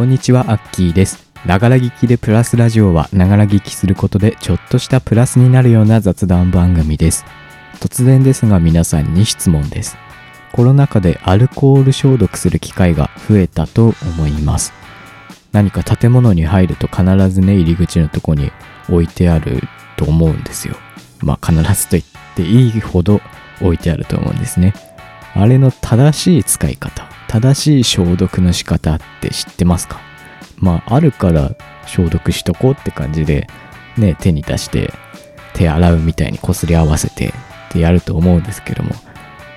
こんにちは、アッキーです。ながら聞きでプラスラジオは、ながら聞きすることでちょっとしたプラスになるような雑談番組です。突然ですが皆さんに質問です。コロナ禍でアルコール消毒する機会が増えたと思います。何か建物に入ると必ずね、入り口のとこに置いてあると思うんですよ。まあ必ずと言っていいほど置いてあると思うんですね。あれの正しい使い方、正しい消毒の仕方って知ってますか？まああるから消毒しとこうって感じでね手に出して手洗うみたいにこすり合わせてってやると思うんですけども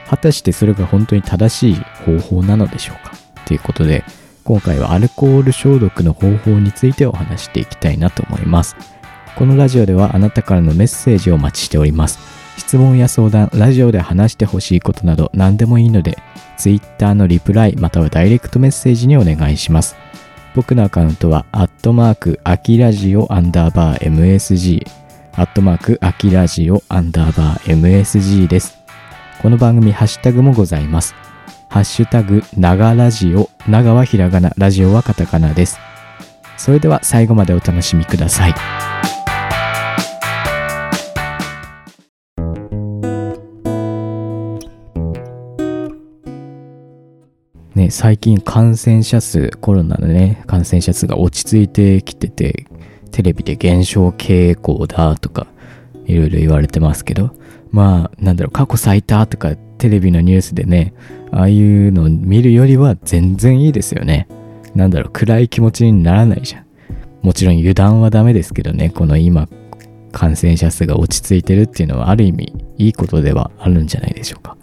果たしてそれが本当に正しい方法なのでしょうか？ということで今回はアルコール消毒の方法についてお話していきたいなと思います。このラジオではあなたからのメッセージをお待ちしております。質問や相談ラジオで話してほしいことなど何でもいいので Twitter のリプライまたはダイレクトメッセージにお願いします僕のアカウントは、アットマーク、アキラジオアンダーバー MSG、アットマーク、アキラジオアンダーバー MSG です。この番組、ハッシュタグもございます。ハッシュタグ、ながラジオ、長はひらがな、ラジオはカタカナです。それでは最後までお楽しみください。最近感染者数、コロナのね、感染者数が落ち着いてきてて、テレビで減少傾向だとか、いろいろ言われてますけど、まあ、なんだろう、過去最多とか、テレビのニュースでね、ああいうの見るよりは全然いいですよね。なんだろう、暗い気持ちにならないじゃん。もちろん油断はダメですけどね、この今、感染者数が落ち着いてるっていうのはある意味いいことではあるんじゃないでしょうか。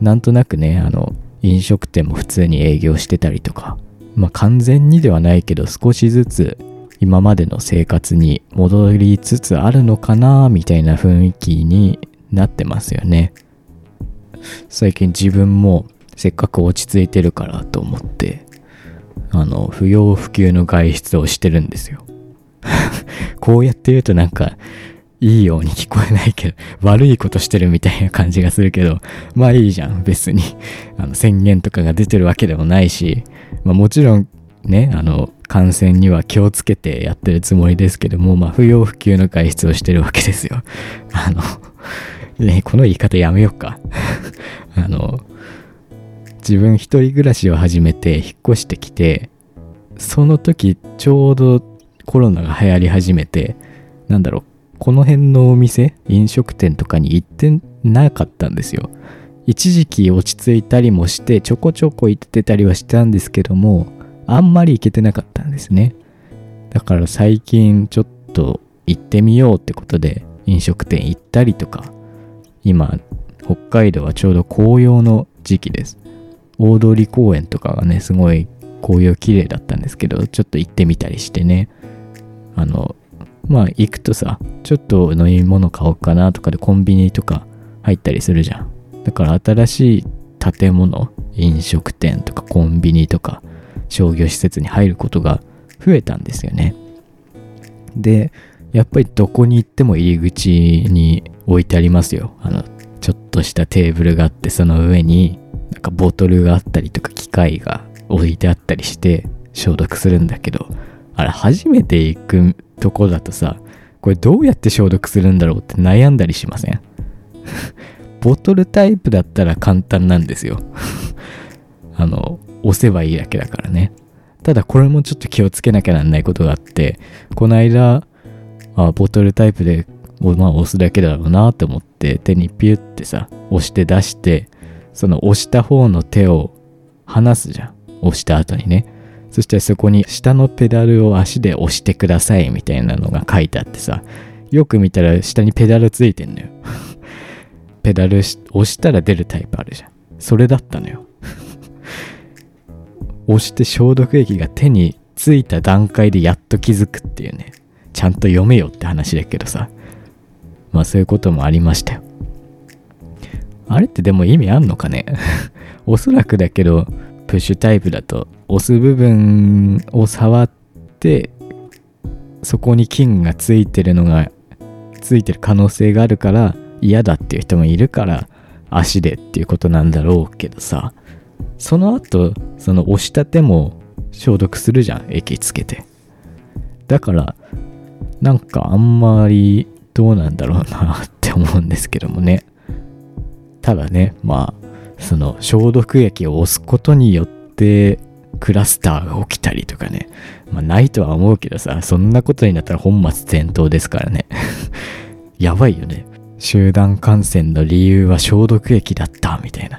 なんとなくね、あの、飲食店も普通に営業してたりとか、まあ完全にではないけど少しずつ今までの生活に戻りつつあるのかなみたいな雰囲気になってますよね。最近自分もせっかく落ち着いてるからと思って、あの、不要不急の外出をしてるんですよ。こうやって言うとなんかいいように聞こえないけど、悪いことしてるみたいな感じがするけど、まあいいじゃん、別に。あの宣言とかが出てるわけでもないし、まあもちろんね、あの、感染には気をつけてやってるつもりですけども、まあ不要不急の外出をしてるわけですよ。あの、ね、この言い方やめようか。あの、自分一人暮らしを始めて引っ越してきて、その時ちょうどコロナが流行り始めて、なんだろう、この辺のお店、飲食店とかに行ってなかったんですよ。一時期落ち着いたりもして、ちょこちょこ行ってたりはしたんですけども、あんまり行けてなかったんですね。だから最近ちょっと行ってみようってことで飲食店行ったりとか、今、北海道はちょうど紅葉の時期です。大通公園とかがね、すごい紅葉綺麗だったんですけど、ちょっと行ってみたりしてね、あの、まあ行くとさ、ちょっと飲み物買おうかなとかでコンビニとか入ったりするじゃん。だから新しい建物、飲食店とかコンビニとか商業施設に入ることが増えたんですよね。で、やっぱりどこに行っても入り口に置いてありますよ。あの、ちょっとしたテーブルがあってその上になんかボトルがあったりとか機械が置いてあったりして消毒するんだけど、あれ初めて行くとこだとさ、これどうやって消毒するんだろうって悩んだりしません？ボトルタイプだったら簡単なんですよ。あの、押せばいいだけだからね。ただこれもちょっと気をつけなきゃなんないことがあって、この間、あボトルタイプで、まあ押すだけだろうなと思って手にピュってさ、押して出して、その押した方の手を離すじゃん。押した後にね。そしてそこに下のペダルを足で押してくださいみたいなのが書いてあってさ、よく見たら下にペダルついてんのよ。ペダル押したら出るタイプあるじゃん。それだったのよ。押して消毒液が手についた段階でやっと気づくっていうね。ちゃんと読めよって話だけどさ。まあそういうこともありましたよ。あれってでも意味あんのかね？おそらくだけど、プッシュタイプだと押す部分を触ってそこに菌がついてるのがついてる可能性があるから嫌だっていう人もいるから足でっていうことなんだろうけどさ。その後その押した手も消毒するじゃん液つけて。だからなんかあんまりどうなんだろうなって思うんですけどもね。ただねまあその消毒液を押すことによってクラスターが起きたりとかね。まあないとは思うけどさそんなことになったら本末転倒ですからね。やばいよね。集団感染の理由は消毒液だったみたいな。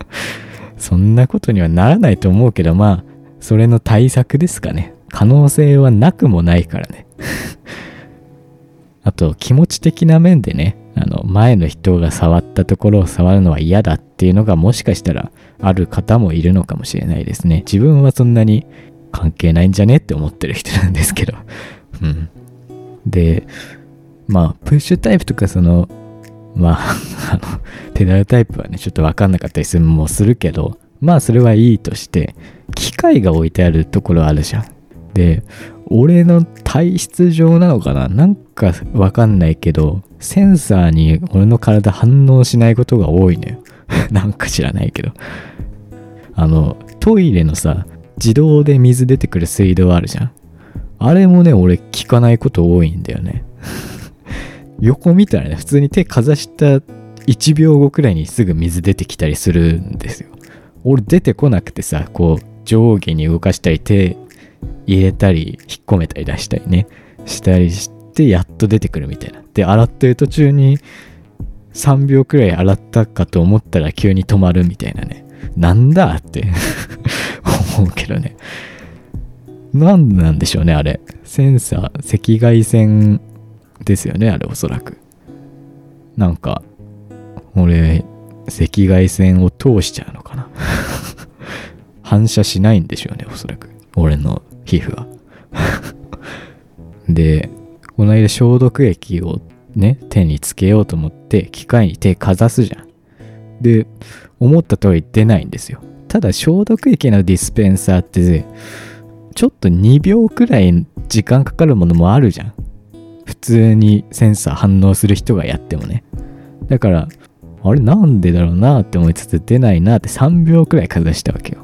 そんなことにはならないと思うけどまあそれの対策ですかね。可能性はなくもないからね。あと気持ち的な面でねあの前の人が触ったところを触るのは嫌だっていうのがもしかしたらある方もいるのかもしれないですね。自分はそんなに関係ないんじゃねって思ってる人なんですけど。うん。でまあプッシュタイプとかそのまあ あのペダルタイプはねちょっと分かんなかったりするもするけどまあそれはいいとして機械が置いてあるところあるじゃん。で俺の体質上なのかな？なんかわかんないけど、センサーに俺の体反応しないことが多いのよ。なんか知らないけど。あの、トイレのさ、自動で水出てくる水道あるじゃん。あれもね、俺聞かないこと多いんだよね。横見たらね、普通に手かざした1秒後くらいにすぐ水出てきたりするんですよ。俺出てこなくてさ、こう上下に動かしたり手入れたり引っ込めたり出したりね。したりしてやっと出てくるみたいな。で洗ってる途中に3秒くらい洗ったかと思ったら急に止まるみたいなね。なんだって 思うけどね。何なんでしょうねあれ。センサー赤外線ですよねあれおそらく。なんか俺赤外線を通しちゃうのかな。反射しないんでしょうねおそらく。俺の皮膚は で、この間消毒液をね、手につけようと思って機械に手かざすじゃん。で、思った通り出ないんですよ。ただ消毒液のディスペンサーって、ちょっと2秒くらい時間かかるものもあるじゃん。普通にセンサー反応する人がやってもね。だから、あれなんでだろうなって思いつつ出ないなって3秒くらいかざしたわけよ。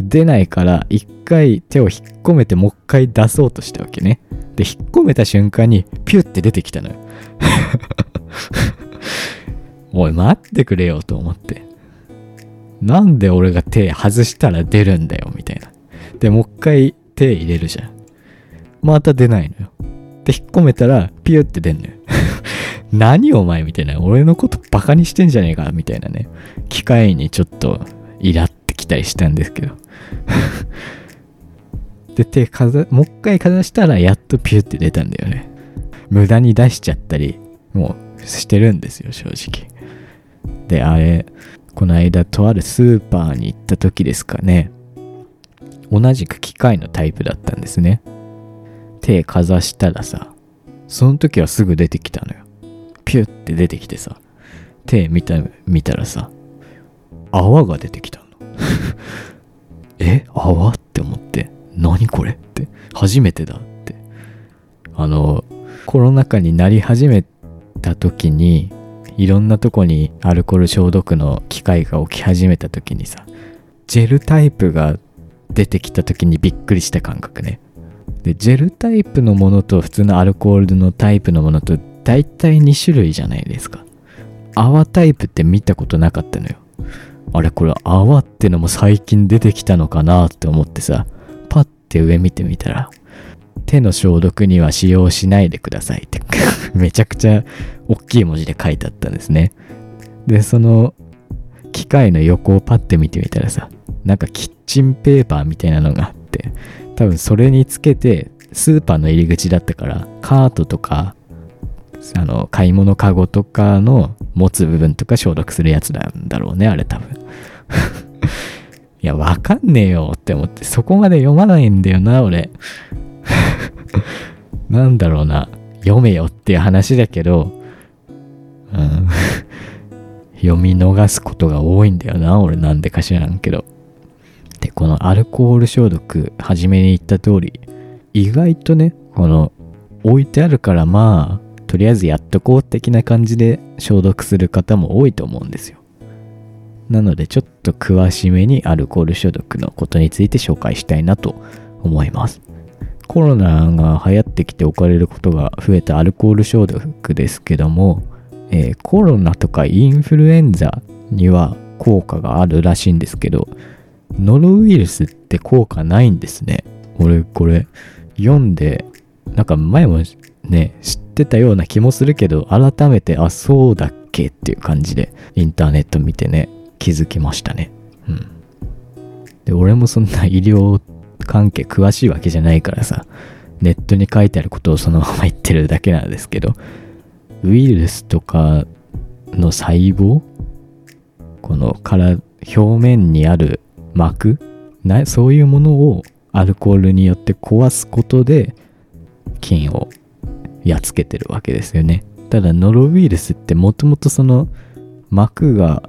で出ないから一回手を引っ込めてもう一回出そうとしたわけね。で、引っ込めた瞬間にピュッて出てきたのよ。おい、待ってくれよと思って。なんで俺が手外したら出るんだよみたいな。で、もう一回手入れるじゃん。また出ないのよ。で、引っ込めたらピュッて出んのよ。何お前みたいな。俺のことバカにしてんじゃねえかみたいなね。機械にちょっとイラってきたりしたんですけど。で、手かざ、もう一回かざしたらやっとピュって出たんだよね。無駄に出しちゃったり、もうしてるんですよ、正直。で、あれ、この間とあるスーパーに行った時ですかね。同じく機械のタイプだったんですね。手かざしたらさ、その時はすぐ出てきたのよ。ピュって出てきてさ、手見た、見たらさ、泡が出てきたの。え泡？って思って、何これ？って、初めてだって。あの、コロナ禍になり始めた時に、いろんなとこにアルコール消毒の機械が起き始めた時にさ、ジェルタイプが出てきた時にびっくりした感覚ね。で、ジェルタイプのものと普通のアルコールのタイプのものと大体2種類じゃないですか。泡タイプって見たことなかったのよ。あれこれ泡ってのも最近出てきたのかなって思ってさ、パッて上見てみたら、手の消毒には使用しないでくださいって めちゃくちゃ大きい文字で書いてあったんですね。で、その機械の横をパッて見てみたらさ、なんかキッチンペーパーみたいなのがあって、多分それにつけてスーパーの入り口だったからカートとかあの買い物かごとかの持つ部分とか消毒するやつなんだろうねあれ多分。いやわかんねえよって思ってそこまで読まないんだよな俺。なんだろうな。読めよっていう話だけど、うん、読み逃すことが多いんだよな俺。なんでか知らんけど。でこのアルコール消毒初めに言った通り意外とねこの置いてあるからまあとりあえずやっとこう的な感じで消毒する方も多いと思うんですよなのでちょっと詳しめにアルコール消毒のことについて紹介したいなと思います。コロナが流行ってきて置かれることが増えたアルコール消毒ですけども、えー、コロナとかインフルエンザには効果があるらしいんですけど、ノロウイルスって効果ないんですね。俺これ読んで、なんか前もね、知ってたような気もするけど、改めて、あ、そうだっけっていう感じで、インターネット見てね、気づきましたね。うん。で、俺もそんな医療関係詳しいわけじゃないからさ、ネットに書いてあることをそのまま言ってるだけなんですけど、ウイルスとかの細胞このから表面にある膜なそういうものをアルコールによって壊すことで菌をやっつけてるわけですよね。ただノロウイルスってもともとその膜が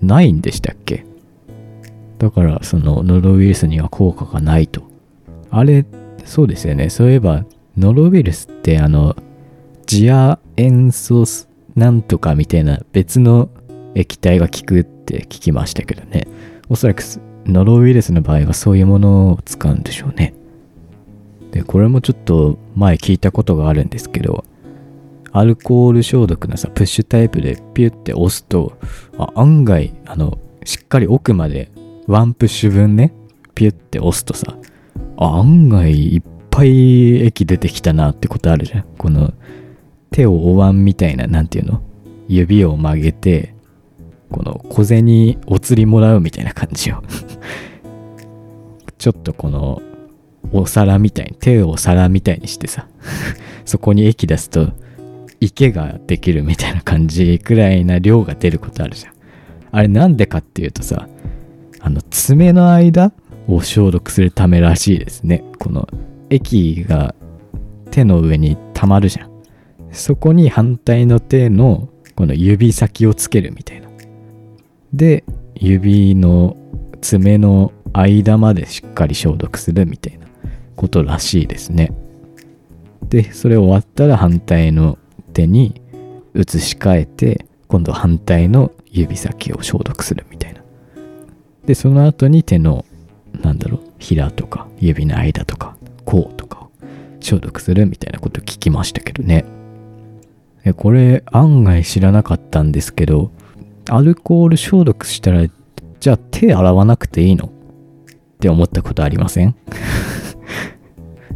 ないんでしたっけ？だからそのノロウイルスには効果がないと。あれ、そうですよね。そういえばノロウイルスってあのジア塩素なんとかみたいな別の液体が効くって聞きましたけどね。おそらくノロウイルスの場合はそういうものを使うんでしょうね。で、これもちょっと前聞いたことがあるんですけど、アルコール消毒のさ、プッシュタイプでピュって押すと、あ案外、あの、しっかり奥までワンプッシュ分ね、ピュって押すとさ、あ案外いっぱい液出てきたなってことあるじゃん。この手をお椀みたいな、なんていうの？指を曲げて、この小銭お釣りもらうみたいな感じよ ちょっとこのお皿みたいに、手をお皿みたいにしてさ、そこに液出すと、池ができるみたいな感じくらいな量が出ることあるじゃん。あれなんでかっていうとさ、あの爪の間を消毒するためらしいですね。この液が手の上に溜まるじゃん。そこに反対の手のこの指先をつけるみたいな。で、指の爪の間までしっかり消毒するみたいなことらしいですね。で、それ終わったら反対の手に移し替えて、今度反対の指先を消毒するみたいな。で、その後に手の、なんだろう、平とか指の間とか、甲とかを消毒するみたいなこと聞きましたけどね。これ案外知らなかったんですけど、アルコール消毒したら、じゃあ手洗わなくていいの？って思ったことありません？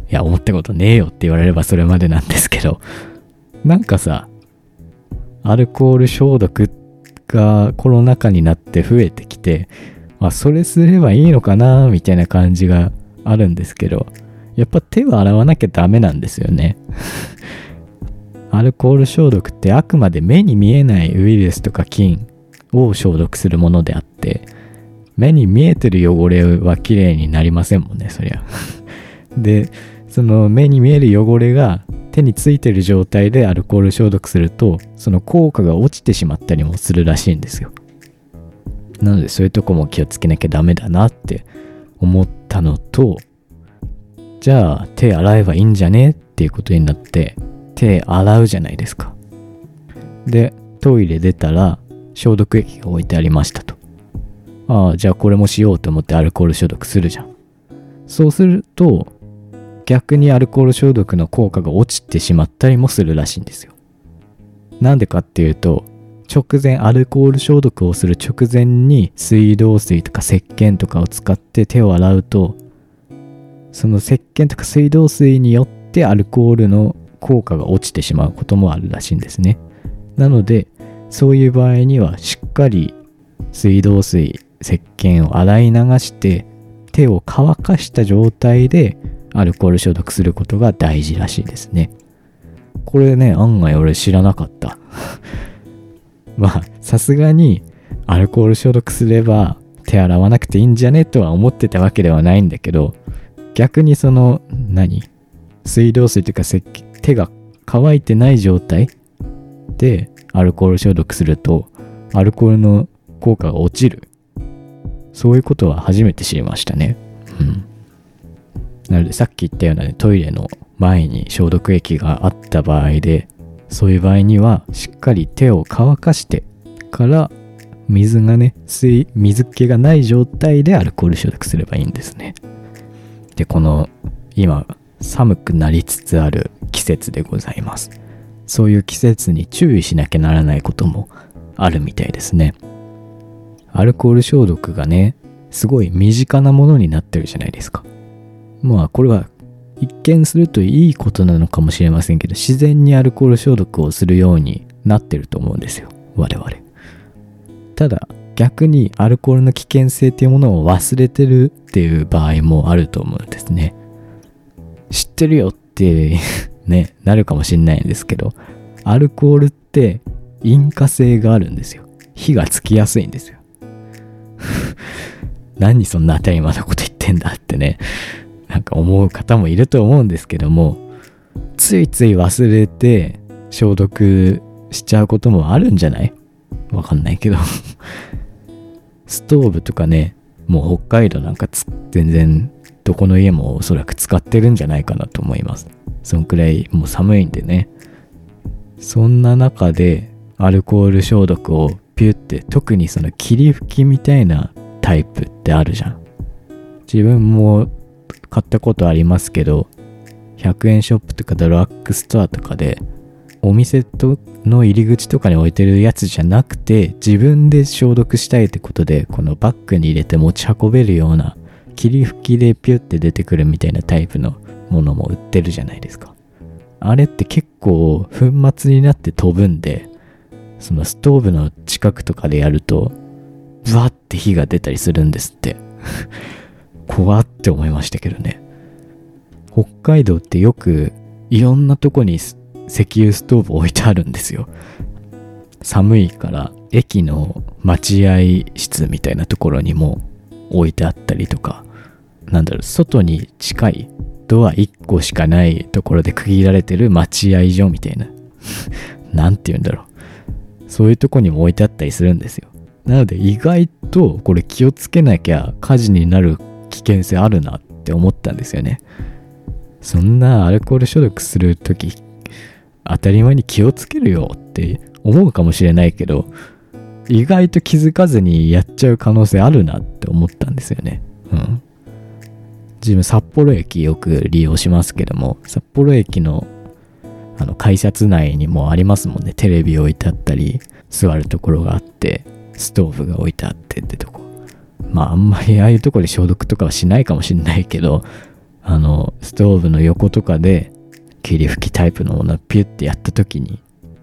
いや、思ったことねえよって言われればそれまでなんですけど、なんかさ、アルコール消毒がコロナ禍になって増えてきて、まあ、それすればいいのかなみたいな感じがあるんですけど、やっぱ手を洗わなきゃダメなんですよね。アルコール消毒ってあくまで目に見えないウイルスとか菌を消毒するものであって、目に見えてる汚れは綺麗になりませんもんね、そりゃ。で、その目に見える汚れが手についてる状態でアルコール消毒すると、その効果が落ちてしまったりもするらしいんですよ。なのでそういうとこも気をつけなきゃダメだなって思ったのと、じゃあ手洗えばいいんじゃねっていうことになって手洗うじゃないですか。で、トイレ出たら消毒液が置いてありましたと。ああ、じゃあこれもしようと思ってアルコール消毒するじゃん。そうすると、逆にアルコール消毒の効果が落ちてしまったりもするらしいんですよ。なんでかっていうと、直前、アルコール消毒をする直前に水道水とか石鹸とかを使って手を洗うと、その石鹸とか水道水によってアルコールの効果が落ちてしまうこともあるらしいんですね。なので、そういう場合にはしっかり水道水、石鹸を洗い流して手を乾かした状態でアルコール消毒することが大事らしいですね。これね、案外俺知らなかった。まあ、さすがにアルコール消毒すれば手洗わなくていいんじゃねとは思ってたわけではないんだけど、逆にその、何？水道水というか手が乾いてない状態でアルコール消毒すると、アルコールの効果が落ちる。そういうことは初めて知りましたね。うん。なのでさっき言ったようなね、トイレの前に消毒液があった場合で、そういう場合にはしっかり手を乾かしてから水がね水水気がない状態でアルコール消毒すればいいんですね。でこの今寒くなりつつある季節でございます。そういう季節に注意しなきゃならないこともあるみたいですね。アルコール消毒がねすごい身近なものになってるじゃないですか。まあこれは一見するといいことなのかもしれませんけど自然にアルコール消毒をするようになってると思うんですよ。我々。ただ逆にアルコールの危険性っていうものを忘れてるっていう場合もあると思うんですね。知ってるよって ねなるかもしんないんですけどアルコールって引火性があるんですよ。火がつきやすいんですよ。何そんな当たり前なこと言ってんだってね。なんか思う方もいると思うんですけどもついつい忘れて消毒しちゃうこともあるんじゃない？わかんないけど。ストーブとかねもう北海道なんか全然どこの家もおそらく使ってるんじゃないかなと思います。そんくらいもう寒いんでね。そんな中でアルコール消毒をピュって特にその霧吹きみたいなタイプってあるじゃん。自分も買ったことありますけど100円ショップとかドラッグストアとかでお店との入り口とかに置いてるやつじゃなくて自分で消毒したいってことでこのバッグに入れて持ち運べるような霧吹きでピュって出てくるみたいなタイプのものも売ってるじゃないですか。あれって結構粉末になって飛ぶんでそのストーブの近くとかでやるとブワって火が出たりするんですって。怖って思いましたけどね。北海道ってよくいろんなとこに石油ストーブ置いてあるんですよ。寒いから駅の待合室みたいなところにも置いてあったりとか。なんだろう外に近いドア1個しかないところで区切られてる待合所みたいな。何て言うんだろう。そういうとこにも置いてあったりするんですよ。なので意外とこれ気をつけなきゃ火事になる危険性あるなって思ったんですよね。そんなアルコール消毒する時当たり前に気をつけるよって思うかもしれないけど意外と気づかずにやっちゃう可能性あるなって思ったんですよね。うん。自分札幌駅よく利用しますけども札幌駅のあの改札内にもありますもんね。テレビ置いてあったり座るところがあってストーブが置いてあってってとこまああんまりああいうとこで消毒とかはしないかもしんないけどあのストーブの横とかで霧吹きタイプのものをピュッてやった時に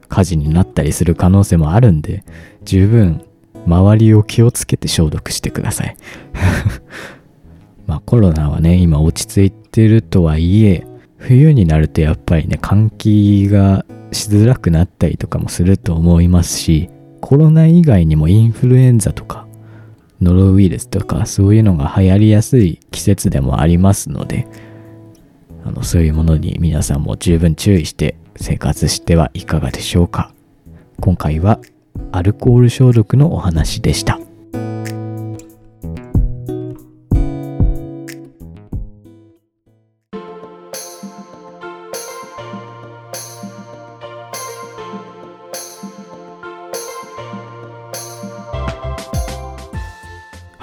火事になったりする可能性もあるんで十分周りを気をつけて消毒してください。まあコロナはね今落ち着いてるとはいえ冬になるとやっぱりね換気がしづらくなったりとかもすると思いますしコロナ以外にもインフルエンザとかノロウイルスとかそういうのが流行りやすい季節でもありますのであのそういうものに皆さんも十分注意して生活してはいかがでしょうか。今回はアルコール消毒のお話でした。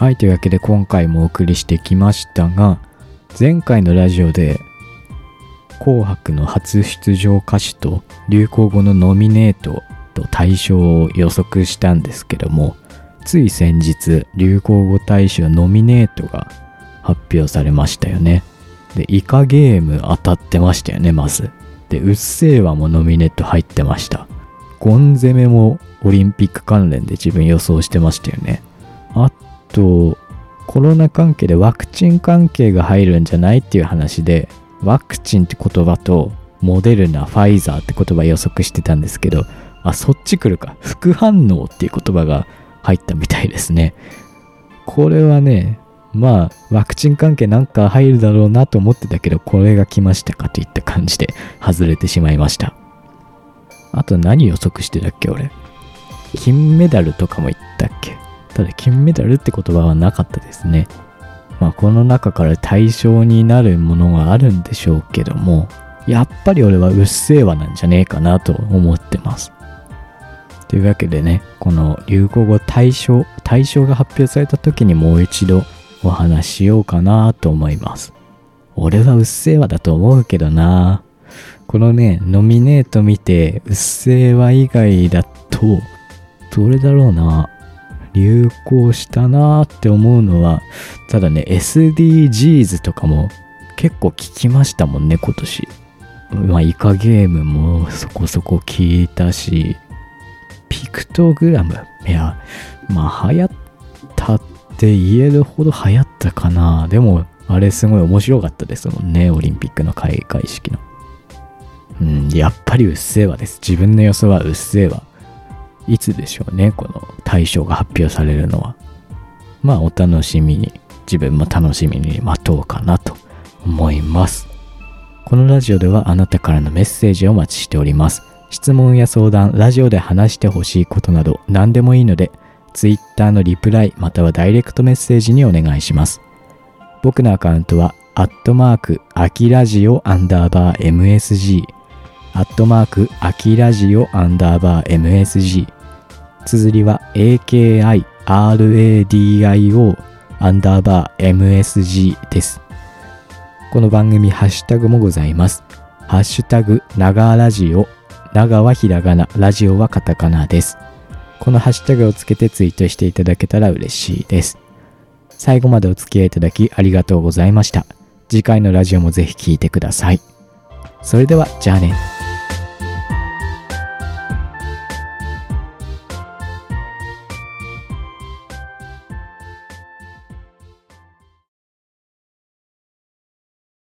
はいというわけで今回もお送りしてきましたが前回のラジオで紅白の初出場歌手と流行語のノミネートと大賞を予測したんですけどもつい先日流行語大賞ノミネートが発表されましたよね。でイカゲーム当たってましたよねまず。でうっせぇわもノミネート入ってました。ゴン攻めもオリンピック関連で自分予想してましたよね。あとコロナ関係でワクチン関係が入るんじゃないっていう話でワクチンって言葉とモデルナファイザーって言葉予測してたんですけどあそっち来るか。副反応っていう言葉が入ったみたいですね。これはねまあワクチン関係なんか入るだろうなと思ってたけどこれが来ましたかといった感じで外れてしまいました。あと何予測してたっけ俺。金メダルとかも言ったっけ。ただ金メダルって言葉はなかったですね。まあこの中から対象になるものがあるんでしょうけども、やっぱり俺はうっせぇわなんじゃねえかなと思ってます。というわけでね、この流行語大賞、大賞が発表された時にもう一度お話ししようかなと思います。俺はうっせぇわだと思うけどな。このね、ノミネート見て、うっせぇわ以外だと、どれだろうな。流行したなって思うのは、ただね、SDGs とかも結構聞きましたもんね、今年。まあ、イカゲームもそこそこ聞いたし、ピクトグラム。いや、まあ、流行ったって言えるほど流行ったかな。でも、あれすごい面白かったですもんね、オリンピックの開会式の。うん、やっぱりうっせぇわです。自分の予想はうっせぇわ。いつでしょうね、この大賞が発表されるのは。まあ、お楽しみに、自分も楽しみに待とうかなと思います。このラジオではあなたからのメッセージをお待ちしております。質問や相談、ラジオで話してほしいことなど何でもいいので、Twitter のリプライまたはダイレクトメッセージにお願いします。僕のアカウントは、アットマーク、アキラジオアンダーバー MSG、アットマーク、アキラジオアンダーバー MSG、綴りは AKIRADIO アンダーバー MSG です。この番組ハッシュタグもございます。ハッシュタグ、長ラジオ、長はひらがな、ラジオはカタカナです。このハッシュタグをつけてツイートしていただけたら嬉しいです。最後までお付き合いいただきありがとうございました。次回のラジオもぜひ聴いてください。それでは、じゃあね。